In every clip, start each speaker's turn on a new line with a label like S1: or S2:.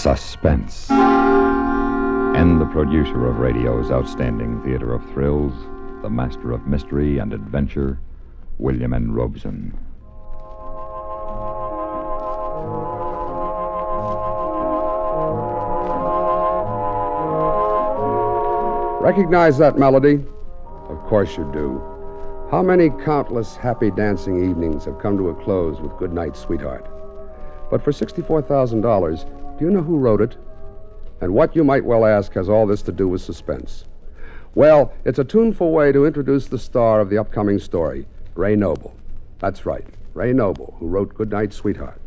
S1: Suspense. And the producer of radio's outstanding theater of thrills, the master of mystery and adventure, William N. Robson.
S2: Recognize that melody? Of course you do. How many countless happy dancing evenings have come to a close with Good Night, Sweetheart? But for $64,000, do you know who wrote it? And what, you might well ask, has all this to do with suspense? Well, it's a tuneful way to introduce the star of the upcoming story, Ray Noble. That's right, Ray Noble, who wrote Good Night, Sweetheart.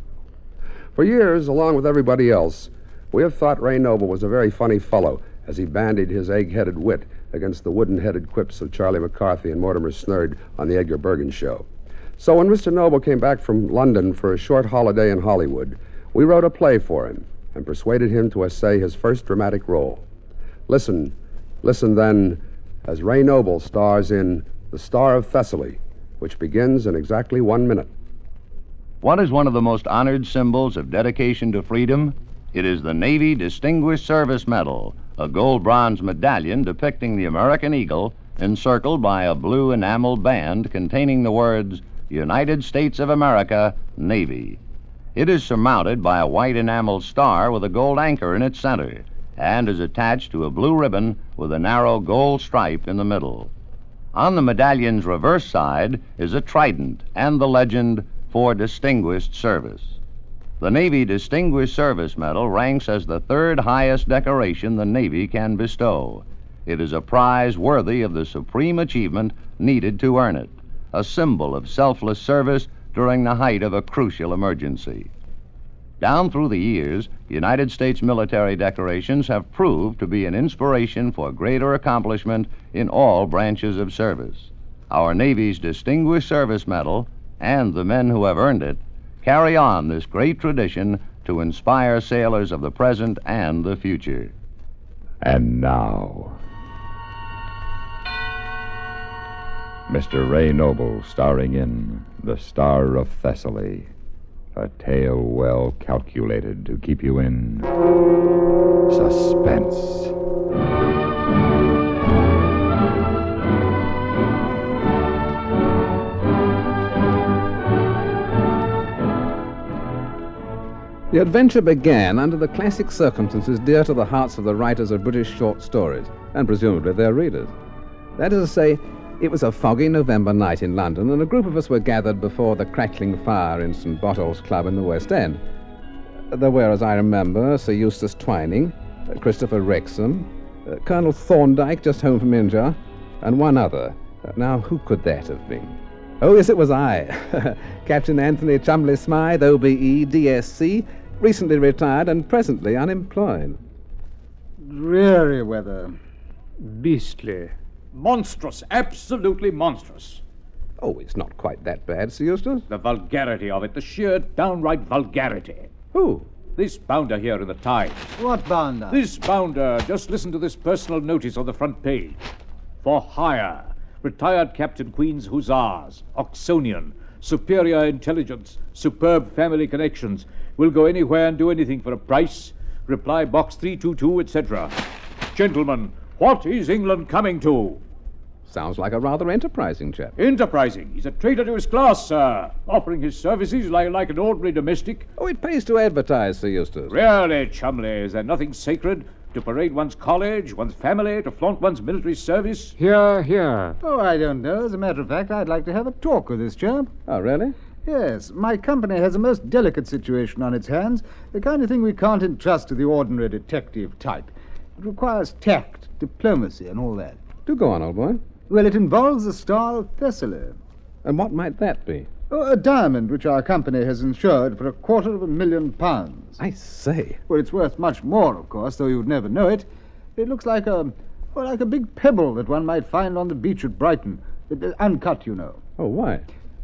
S2: For years, along with everybody else, we have thought Ray Noble was a very funny fellow as he bandied his egg headed wit against the wooden headed quips of Charlie McCarthy and Mortimer Snerd on the Edgar Bergen show. So when Mr. Noble came back from London for a short holiday in Hollywood, we wrote a play for him and persuaded him to essay his first dramatic role. Listen, listen then, as Ray Noble stars in The Star of Thessaly, which begins in exactly one minute.
S3: What is one of the most honored symbols of dedication to freedom? It is the Navy Distinguished Service Medal, a gold bronze medallion depicting the American eagle encircled by a blue enamel band containing the words United States of America, Navy. It is surmounted by a white enamel star with a gold anchor in its center and is attached to a blue ribbon with a narrow gold stripe in the middle. On the medallion's reverse side is a trident and the legend for distinguished service. The Navy Distinguished Service Medal ranks as the third highest decoration the Navy can bestow. It is a prize worthy of the supreme achievement needed to earn it, a symbol of selfless service during the height of a crucial emergency. Down through the years, United States military decorations have proved to be an inspiration for greater accomplishment in all branches of service. Our Navy's Distinguished Service Medal and the men who have earned it carry on this great tradition to inspire sailors of the present and the future.
S1: And now, Mr. Ray Noble starring in The Star of Thessaly, a tale well calculated to keep you in suspense.
S4: The adventure began under the classic circumstances dear to the hearts of the writers of British short stories, and presumably their readers. That is to say, it was a foggy November night in London, and a group of us were gathered before the crackling fire in St. Botolph's Club in the West End. There were, as I remember, Sir Eustace Twining, uh, Christopher Wrexham, uh, Colonel Thorndyke, just home from India, and one other. Uh, now, who could that have been? Oh, yes, it was I, Captain Anthony Chumley Smythe, OBE, DSC, recently retired and presently unemployed.
S5: Dreary weather.
S6: Beastly.
S5: Monstrous. Absolutely monstrous.
S4: Oh, it's not quite that bad, Sir Eustace.
S5: The vulgarity of it, the sheer downright vulgarity.
S4: Who?
S5: This bounder here in the Times.
S7: What bounder?
S5: This bounder, just listen to this personal notice on the front page. For hire. Retired Captain Queen's Hussars. Oxonian. Superior intelligence. Superb family connections. Will go anywhere and do anything for a price. Reply box 322, etc. Gentlemen, what is England coming to?
S4: Sounds like a rather enterprising chap.
S5: Enterprising. He's a traitor to his class, sir. Offering his services like, like an ordinary domestic.
S4: Oh, it pays to advertise, Sir Eustace.
S5: Really, Chumley, is there nothing sacred? To parade one's college, one's family, to flaunt one's military service?
S6: Here, here.
S7: Oh, I don't know. As a matter of fact, I'd like to have a talk with this chap.
S4: Oh, really?
S7: Yes, my company has a most delicate situation on its hands, the kind of thing we can't entrust to the ordinary detective type. It requires tact, diplomacy, and all that.
S4: Do go on, old boy.
S7: Well, it involves the Star of Thessaly.
S4: And what might that be?
S7: Oh, a diamond which our company has insured for a quarter of a million pounds.
S4: I say.
S7: Well, it's worth much more, of course, though you'd never know it. It looks like a, well, like a big pebble that one might find on the beach at Brighton. Uh, uncut, you know.
S4: Oh, why?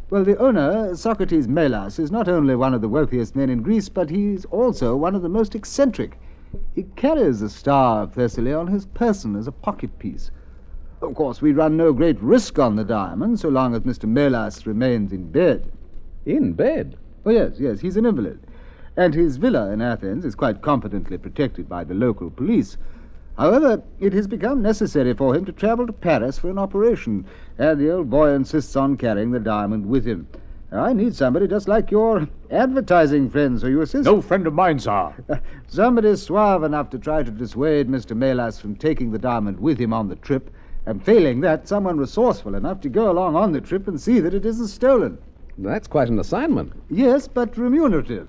S7: Well, the owner, Socrates Melas, is not only one of the wealthiest men in Greece, but he's also one of the most eccentric. He carries the Star of Thessaly on his person as a pocket piece. Of course, we run no great risk on the diamond so long as Mr. Melas remains in bed.
S4: In bed?
S7: Oh, yes, yes, he's an invalid. and his villa in Athens is quite competently protected by the local police. However, it has become necessary for him to travel to Paris for an operation, and the old boy insists on carrying the diamond with him. I need somebody just like your advertising friend, Sir Eustace.
S5: No friend of mine, sir.
S7: Somebody suave enough to try to dissuade Mr. Melas from taking the diamond with him on the trip, and failing that, someone resourceful enough to go along on the trip and see that it isn't stolen.
S4: That's quite an assignment.
S7: Yes, but remunerative.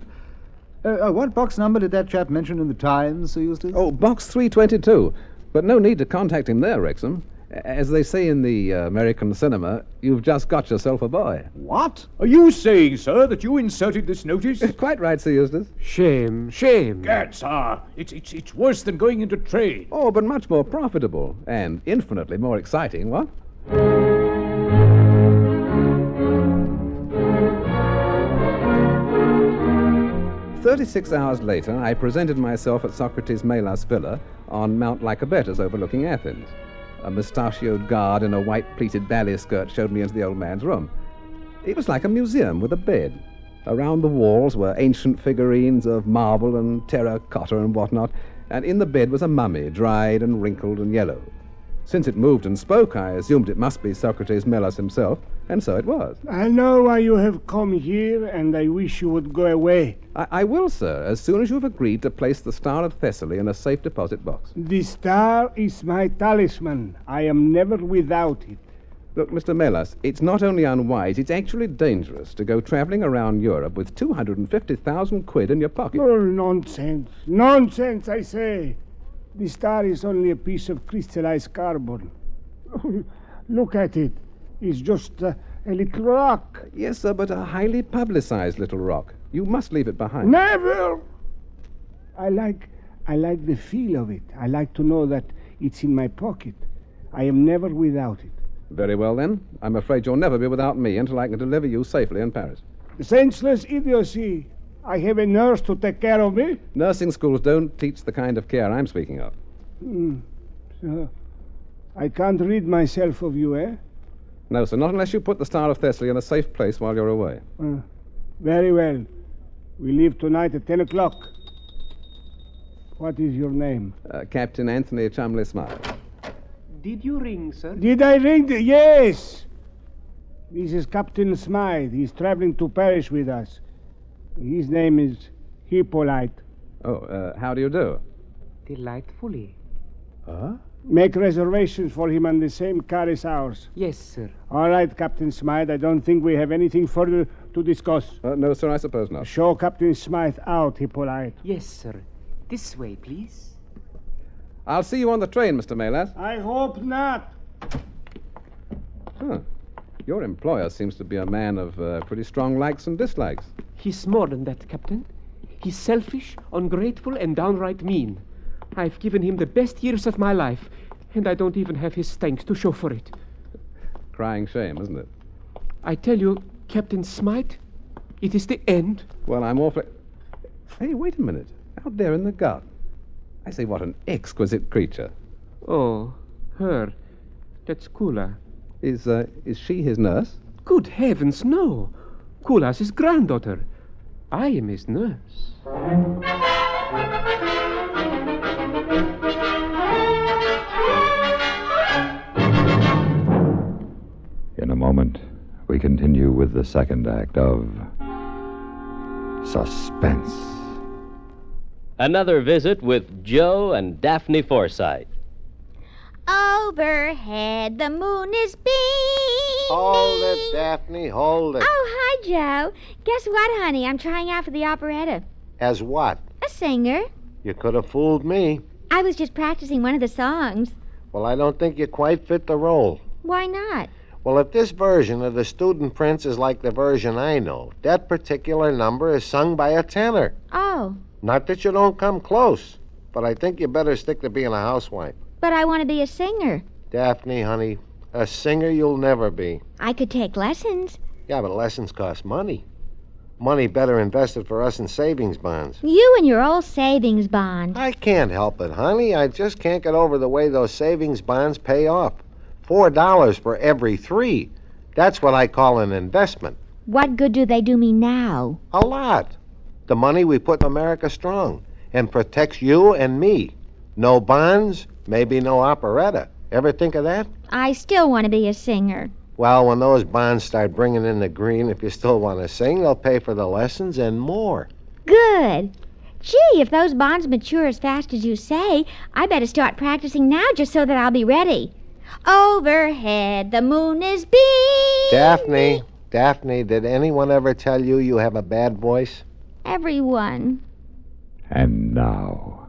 S7: Uh, uh, what box number did that chap mention in the Times, Sir Eustace?
S4: Oh, box 322. But no need to contact him there, Wrexham. As they say in the uh, American cinema, you've just got yourself a boy.
S7: What?
S5: Are you saying, sir, that you inserted this notice?
S4: Quite right, Sir Eustace.
S6: Shame, shame.
S5: Gad, sir, it's, it's, it's worse than going into trade.
S4: Oh, but much more profitable and infinitely more exciting, what? Thirty-six hours later, I presented myself at Socrates Melas Villa on Mount Lycabettus overlooking Athens. A mustachioed guard in a white pleated ballet skirt showed me into the old man's room. It was like a museum with a bed. Around the walls were ancient figurines of marble and terracotta and whatnot, and in the bed was a mummy, dried and wrinkled and yellow. Since it moved and spoke, I assumed it must be Socrates Melas himself, and so it was.
S8: I know why you have come here, and I wish you would go away.
S4: I, I will, sir, as soon as you've agreed to place the Star of Thessaly in a safe deposit box.
S8: The star is my talisman. I am never without it.
S4: Look, Mr. Melas, it's not only unwise, it's actually dangerous to go traveling around Europe with 250,000 quid in your pocket.
S8: Oh, nonsense. Nonsense, I say. The star is only a piece of crystallized carbon. Look at it. It's just uh, a little rock.
S4: Yes, sir, but a highly publicized little rock. You must leave it behind.
S8: Never! I like I like the feel of it. I like to know that it's in my pocket. I am never without it.
S4: Very well, then. I'm afraid you'll never be without me until I can deliver you safely in Paris.
S8: Senseless idiocy. I have a nurse to take care of me.
S4: Nursing schools don't teach the kind of care I'm speaking of.
S8: Hmm. So, I can't rid myself of you, eh?
S4: No, sir, not unless you put the Star of Thessaly in a safe place while you're away.
S8: Uh, very well. We leave tonight at 10 o'clock. What is your name?
S4: Uh, Captain Anthony Chumley Smythe.
S6: Did you ring, sir?
S8: Did I ring? The... Yes. This is Captain Smythe. He's traveling to Paris with us. His name is Hippolyte.
S4: Oh, uh, how do you do?
S6: Delightfully.
S4: Huh?
S8: Make reservations for him on the same car as ours.
S6: Yes, sir.
S8: All right, Captain Smythe. I don't think we have anything further to discuss.
S4: Uh, no, sir, I suppose not.
S8: Show Captain Smythe out, Hippolyte.
S6: Yes, sir. This way, please.
S4: I'll see you on the train, Mr. Melas.
S8: I hope not.
S4: Huh. Your employer seems to be a man of uh, pretty strong likes and dislikes.
S6: He's more than that, Captain. He's selfish, ungrateful, and downright mean. I've given him the best years of my life, and I don't even have his thanks to show for it.
S4: Crying shame, isn't it?
S6: I tell you, Captain Smythe, it is the end.
S4: Well, I'm awfully. Hey, wait a minute. Out there in the garden. I say, what an exquisite creature.
S6: Oh, her. That's Kula.
S4: Is, uh, is she his nurse?
S6: Good heavens, no. Kula's his granddaughter. I am his nurse.
S1: In a moment, we continue with the second act of Suspense.
S9: Another visit with Joe and Daphne Forsythe.
S10: Overhead, the moon is beaming.
S11: Hold it, Daphne, hold it.
S10: Oh, hi, Joe. Guess what, honey? I'm trying out for the operetta.
S11: As what?
S10: A singer.
S11: You could have fooled me.
S10: I was just practicing one of the songs.
S11: Well, I don't think you quite fit the role.
S10: Why not?
S11: Well, if this version of the Student Prince is like the version I know, that particular number is sung by a tenor.
S10: Oh,
S11: Not that you don't come close, but I think you better stick to being a housewife.
S10: But I want to be a singer.
S11: Daphne, honey, a singer you'll never be.
S10: I could take lessons.
S11: Yeah, but lessons cost money. Money better invested for us in savings bonds.
S10: You and your old savings bond.
S11: I can't help it, honey. I just can't get over the way those savings bonds pay off. Four dollars for every three. That's what I call an investment.
S10: What good do they do me now?
S11: A lot. The money we put in America strong and protects you and me. No bonds, maybe no operetta. Ever think of that?
S10: I still want to be a singer.
S11: Well, when those bonds start bringing in the green, if you still want to sing, they'll pay for the lessons and more.
S10: Good. Gee, if those bonds mature as fast as you say, I better start practicing now just so that I'll be ready. Overhead, the moon is beaming.
S11: Daphne, Daphne, did anyone ever tell you you have a bad voice?
S10: Everyone.
S1: And now,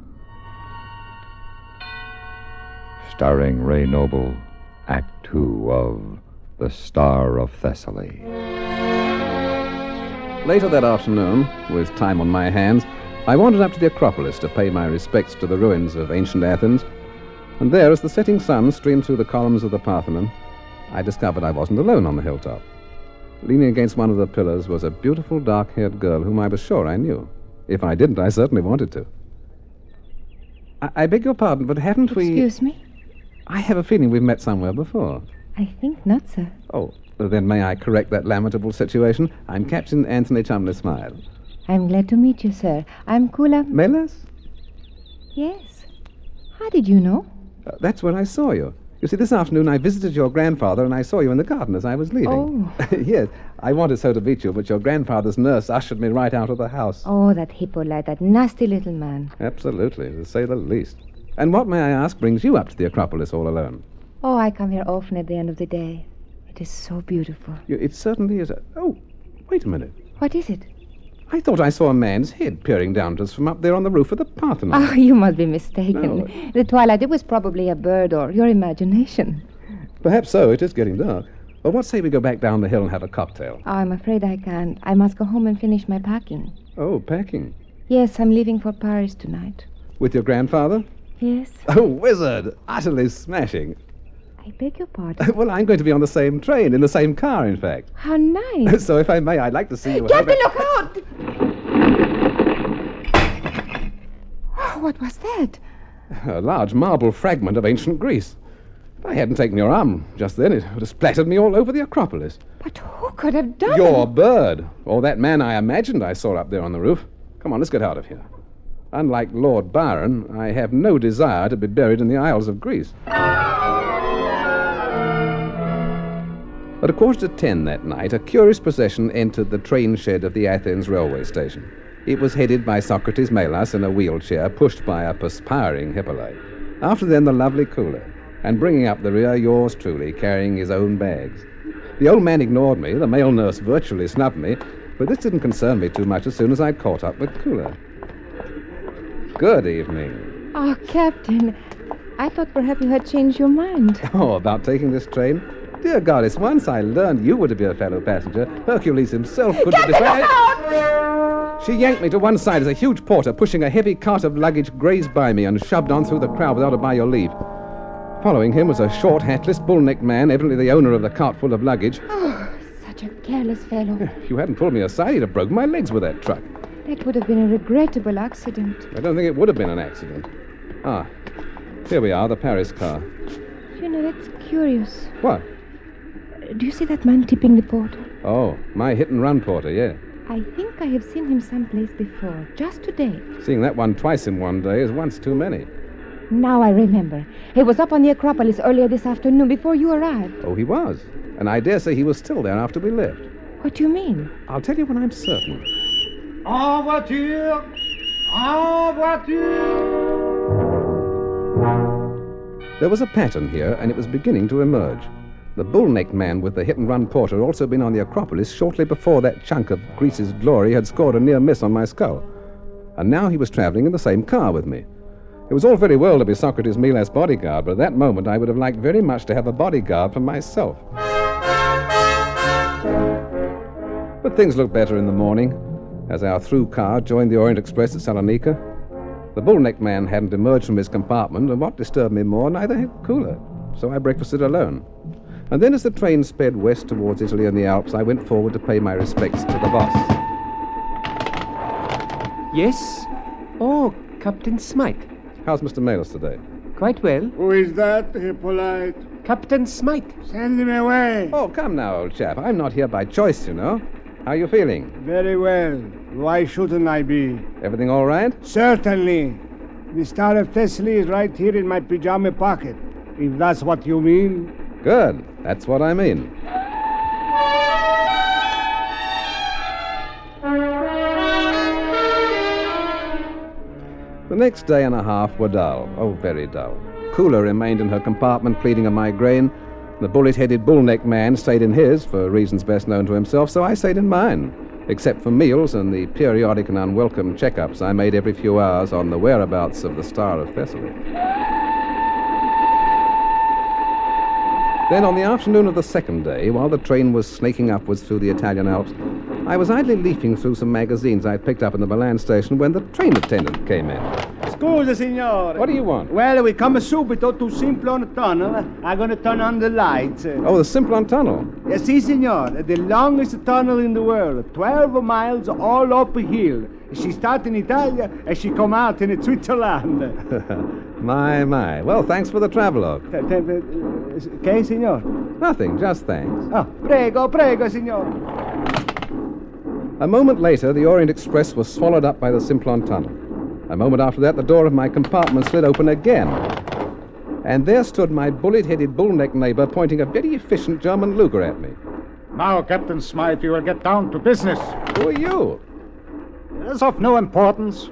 S1: starring Ray Noble, Act Two of The Star of Thessaly.
S4: Later that afternoon, with time on my hands, I wandered up to the Acropolis to pay my respects to the ruins of ancient Athens. And there, as the setting sun streamed through the columns of the Parthenon, I discovered I wasn't alone on the hilltop. Leaning against one of the pillars was a beautiful dark haired girl whom I was sure I knew. If I didn't, I certainly wanted to. I, I beg your pardon, but haven't we.
S12: Excuse me?
S4: I have a feeling we've met somewhere before.
S12: I think not, sir.
S4: Oh, then may I correct that lamentable situation? I'm Captain Anthony Chumley Smythe.
S12: I'm glad to meet you, sir. I'm Kula.
S4: Melas?
S12: Yes. How did you know?
S4: Uh, that's where I saw you. You see, this afternoon I visited your grandfather and I saw you in the garden as I was leaving.
S12: Oh.
S4: yes, I wanted so to meet you, but your grandfather's nurse ushered me right out of the house.
S12: Oh, that Hippolyte, that nasty little man.
S4: Absolutely, to say the least. And what, may I ask, brings you up to the Acropolis all alone?
S12: Oh, I come here often at the end of the day. It is so beautiful.
S4: You, it certainly is. A... Oh, wait a minute.
S12: What is it?
S4: I thought I saw a man's head peering down at us from up there on the roof of the Parthenon.
S12: Oh, you must be mistaken.
S4: No.
S12: The twilight, it was probably a bird or your imagination.
S4: Perhaps so. It is getting dark. Well, what say we go back down the hill and have a cocktail?
S12: Oh, I'm afraid I can't. I must go home and finish my packing.
S4: Oh, packing.
S12: Yes, I'm leaving for Paris tonight.
S4: With your grandfather?
S12: Yes.
S4: Oh, wizard! Utterly smashing.
S12: I beg your pardon.
S4: well, I'm going to be on the same train, in the same car, in fact.
S12: How nice.
S4: so, if I may, I'd like to see you.
S12: Captain, look out! Oh, what was that?
S4: A large marble fragment of ancient Greece. If I hadn't taken your arm just then, it would have splattered me all over the Acropolis.
S12: But who could have done
S4: Your bird, or that man I imagined I saw up there on the roof. Come on, let's get out of here. Unlike Lord Byron, I have no desire to be buried in the Isles of Greece. At a quarter to ten that night, a curious procession entered the train shed of the Athens railway station. It was headed by Socrates Melas in a wheelchair, pushed by a perspiring Hippolyte. After them, the lovely Kula, and bringing up the rear, yours truly, carrying his own bags. The old man ignored me, the male nurse virtually snubbed me, but this didn't concern me too much as soon as I'd caught up with Kula. Good evening.
S12: Oh, Captain, I thought perhaps you had changed your mind.
S4: Oh, about taking this train? Dear goddess, once I learned you were to be a fellow passenger, Hercules himself couldn't
S12: Captain,
S4: decide. She yanked me to one side as a huge porter pushing a heavy cart of luggage grazed by me and shoved on through the crowd without a by your leave. Following him was a short, hatless, bull-necked man, evidently the owner of the cart full of luggage.
S12: Oh, such a careless fellow.
S4: If you hadn't pulled me aside, he'd have broken my legs with that truck.
S12: That would have been a regrettable accident.
S4: I don't think it would have been an accident. Ah, here we are, the Paris car.
S12: You know, that's curious.
S4: What?
S12: Do you see that man tipping the porter?
S4: Oh, my hit and run porter, yeah.
S12: I think I have seen him someplace before, just today.
S4: Seeing that one twice in one day is once too many.
S12: Now I remember. He was up on the Acropolis earlier this afternoon before you arrived.
S4: Oh, he was. And I dare say he was still there after we left.
S12: What do you mean?
S4: I'll tell you when I'm certain.
S13: En voiture En voiture
S4: There was a pattern here, and it was beginning to emerge. The bull-necked man with the hit-and-run porter had also been on the Acropolis shortly before that chunk of Greece's glory had scored a near miss on my skull. And now he was traveling in the same car with me. It was all very well to be Socrates Melas' bodyguard, but at that moment I would have liked very much to have a bodyguard for myself. But things looked better in the morning as our through car joined the Orient Express at Salonika. The bull-necked man hadn't emerged from his compartment, and what disturbed me more, neither had Kula. So I breakfasted alone. And then, as the train sped west towards Italy and the Alps, I went forward to pay my respects to the boss.
S6: Yes? Oh, Captain Smythe.
S4: How's Mr. Melas today?
S6: Quite well.
S8: Who is that, Hippolyte?
S6: Captain Smythe.
S8: Send him away.
S4: Oh, come now, old chap. I'm not here by choice, you know. How are you feeling?
S8: Very well. Why shouldn't I be?
S4: Everything all right?
S8: Certainly. The Star of Thessaly is right here in my pajama pocket, if that's what you mean.
S4: Good. That's what I mean. The next day and a half were dull. Oh, very dull. Kula remained in her compartment pleading a migraine. The bullet headed bull necked man stayed in his, for reasons best known to himself, so I stayed in mine. Except for meals and the periodic and unwelcome checkups I made every few hours on the whereabouts of the Star of Thessaly. Then, on the afternoon of the second day, while the train was snaking upwards through the Italian Alps, I was idly leafing through some magazines I'd picked up in the Milan station when the train attendant came in.
S14: Scusa, signore.
S4: What do you want?
S14: Well, we come subito to Simplon Tunnel. I'm going to turn on the lights.
S4: Oh, the Simplon Tunnel.
S14: Eh, yes, si, signor. The longest tunnel in the world. 12 miles all uphill. She start in Italia and she come out in Switzerland.
S4: my, my. Well, thanks for the travelogue.
S14: Okay, signor?
S4: Nothing, just thanks.
S14: Oh, prego, prego, signor.
S4: A moment later, the Orient Express was swallowed up by the Simplon Tunnel. A moment after that, the door of my compartment slid open again. And there stood my bullet headed bull necked neighbor pointing a very efficient German Luger at me.
S15: Now, Captain Smythe, you will get down to business.
S4: Who are you?
S15: It is of no importance.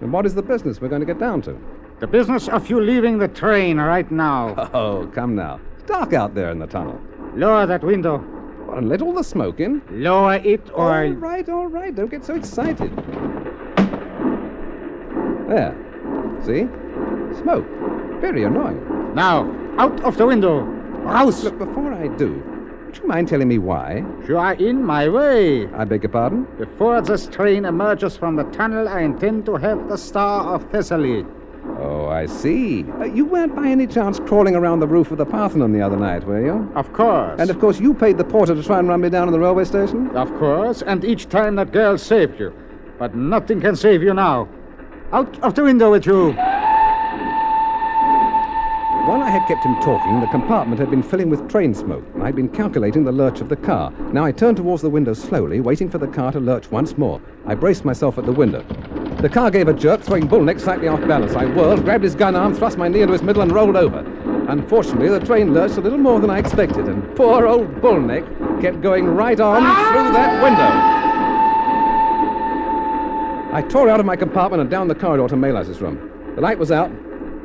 S4: And what is the business we're going to get down to?
S15: The business of you leaving the train right now.
S4: Oh, come now. It's dark out there in the tunnel.
S15: Lower that window.
S4: Well, and let all the smoke in.
S15: Lower it or.
S4: All right, all right. Don't get so excited. There. See? Smoke. Very annoying.
S15: Now, out of the window. House.
S4: Look, before I do, would you mind telling me why?
S15: You are in my way.
S4: I beg your pardon?
S15: Before this train emerges from the tunnel, I intend to have the Star of Thessaly.
S4: Oh, I see. Uh, you weren't by any chance crawling around the roof of the Parthenon the other night, were you?
S15: Of course.
S4: And of course you paid the porter to try and run me down in the railway station?
S15: Of course, and each time that girl saved you. But nothing can save you now. Out of the window with you.
S4: While I had kept him talking, the compartment had been filling with train smoke, and I'd been calculating the lurch of the car. Now I turned towards the window slowly, waiting for the car to lurch once more. I braced myself at the window. The car gave a jerk, throwing Bullneck slightly off balance. I whirled, grabbed his gun arm, thrust my knee into his middle, and rolled over. Unfortunately, the train lurched a little more than I expected, and poor old Bullneck kept going right on through that window. I tore out of my compartment and down the corridor to Melas's room. The light was out.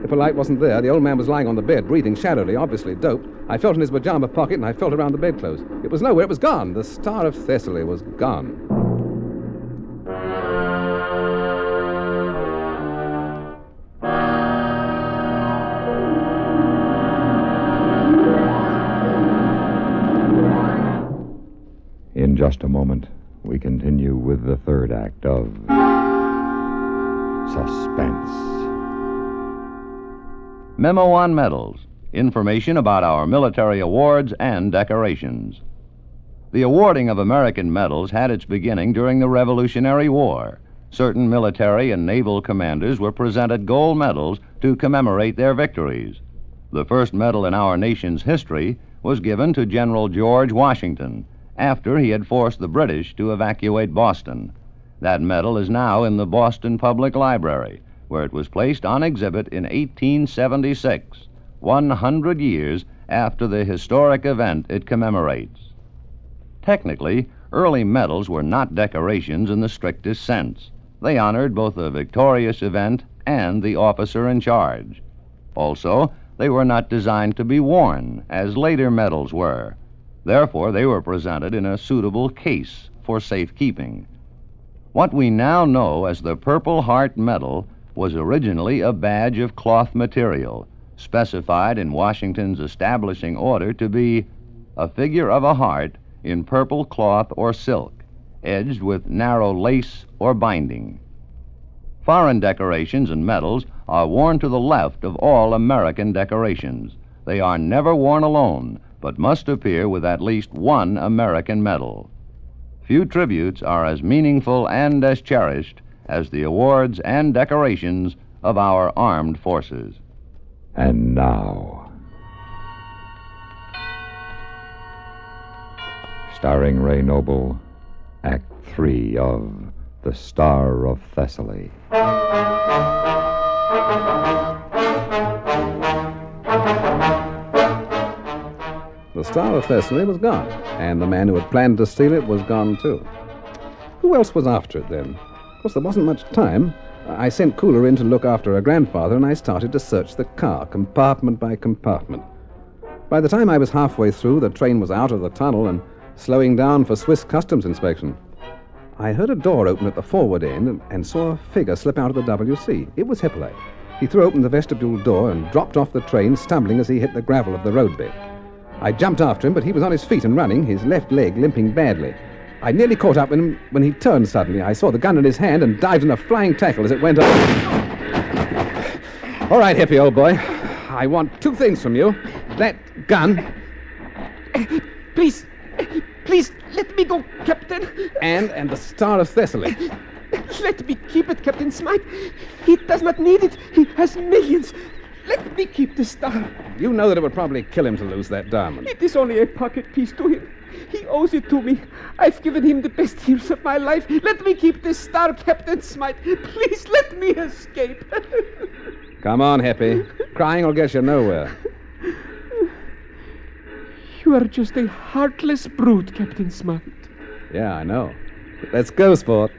S4: If a light wasn't there, the old man was lying on the bed, breathing shadowily, obviously doped. I felt in his pajama pocket and I felt around the bedclothes. It was nowhere, it was gone. The Star of Thessaly was gone.
S1: In just a moment, we continue with the third act of Suspense.
S3: Memo on medals. Information about our military awards and decorations. The awarding of American medals had its beginning during the Revolutionary War. Certain military and naval commanders were presented gold medals to commemorate their victories. The first medal in our nation's history was given to General George Washington after he had forced the British to evacuate Boston. That medal is now in the Boston Public Library, where it was placed on exhibit in 1876, 100 years after the historic event it commemorates. Technically, early medals were not decorations in the strictest sense. They honored both the victorious event and the officer in charge. Also, they were not designed to be worn, as later medals were. Therefore, they were presented in a suitable case for safekeeping. What we now know as the Purple Heart Medal was originally a badge of cloth material, specified in Washington's establishing order to be a figure of a heart in purple cloth or silk, edged with narrow lace or binding. Foreign decorations and medals are worn to the left of all American decorations. They are never worn alone, but must appear with at least one American medal. Few tributes are as meaningful and as cherished as the awards and decorations of our armed forces.
S1: And now, starring Ray Noble Act Three of The Star of Thessaly.
S4: The Star of Thessaly was gone, and the man who had planned to steal it was gone too. Who else was after it then? Of course, there wasn't much time. I sent Kula in to look after her grandfather, and I started to search the car, compartment by compartment. By the time I was halfway through, the train was out of the tunnel and slowing down for Swiss customs inspection. I heard a door open at the forward end and, and saw a figure slip out of the WC. It was Hippolyte. He threw open the vestibule door and dropped off the train, stumbling as he hit the gravel of the road roadbed. I jumped after him, but he was on his feet and running, his left leg limping badly. I nearly caught up with him when he turned suddenly. I saw the gun in his hand and dived in a flying tackle as it went up. All right, Hippie, old boy. I want two things from you that gun
S6: Please, please, let me go, Captain.
S4: and, and the Star of Thessaly.
S6: Let me keep it, Captain Smythe. He does not need it. He has millions. Let me keep this star.
S4: You know that it would probably kill him to lose that diamond.
S6: It is only a pocket piece to him. He owes it to me. I've given him the best years of my life. Let me keep this star, Captain Smythe. Please let me escape.
S4: Come on, Hippie. Crying will get you nowhere.
S6: you are just a heartless brute, Captain Smythe.
S4: Yeah, I know. Let's go, sport.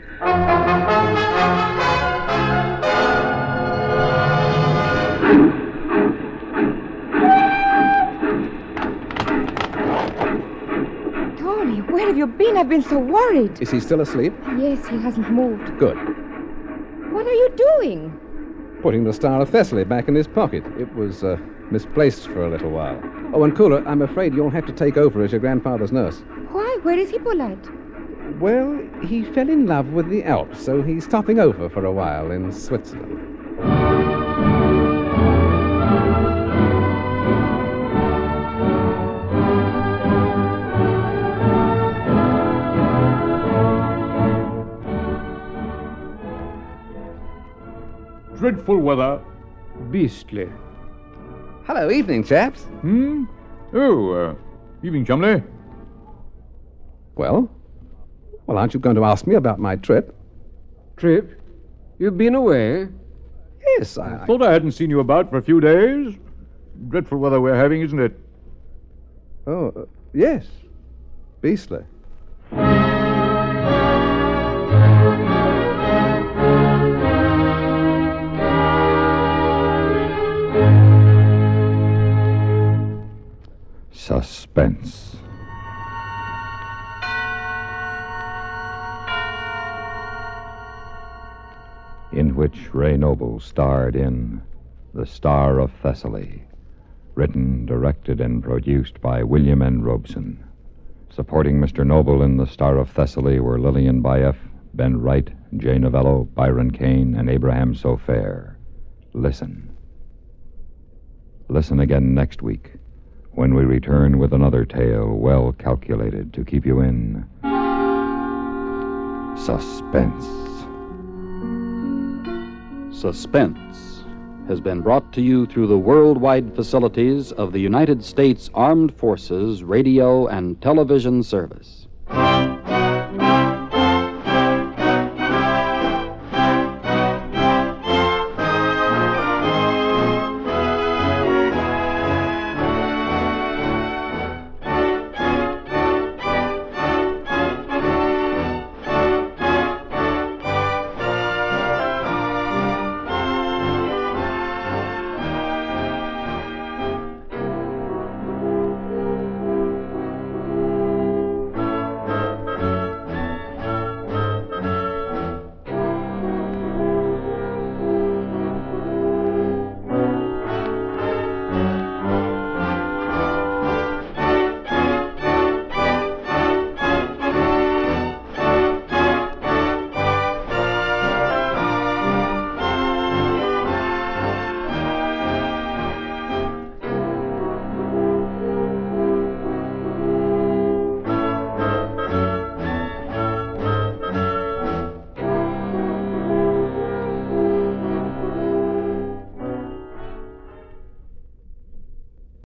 S12: Where have you been? I've been so worried.
S4: Is he still asleep?
S12: Yes, he hasn't moved.
S4: Good.
S12: What are you doing?
S4: Putting the Star of Thessaly back in his pocket. It was uh, misplaced for a little while. Oh, and Kula, I'm afraid you'll have to take over as your grandfather's nurse.
S12: Why? Where is Hippolyte?
S4: Well, he fell in love with the Alps, so he's stopping over for a while in Switzerland.
S5: Dreadful weather. Beastly.
S4: Hello, evening, chaps.
S5: Hmm? Oh, uh, evening, Chumley.
S4: Well? Well, aren't you going to ask me about my trip?
S6: Trip? You've been away?
S4: Yes, I.
S5: Thought I hadn't seen you about for a few days. Dreadful weather we're having, isn't it?
S4: Oh, uh, yes. Beastly.
S1: Suspense. In which Ray Noble starred in The Star of Thessaly, written, directed, and produced by William N. Robson. Supporting Mr. Noble in The Star of Thessaly were Lillian Buyeff, Ben Wright, Jay Novello, Byron Kane, and Abraham Sofaer. Listen. Listen again next week when we return with another tale well calculated to keep you in suspense.
S16: Suspense has been brought to you through the worldwide facilities of the United States Armed Forces Radio and Television Service.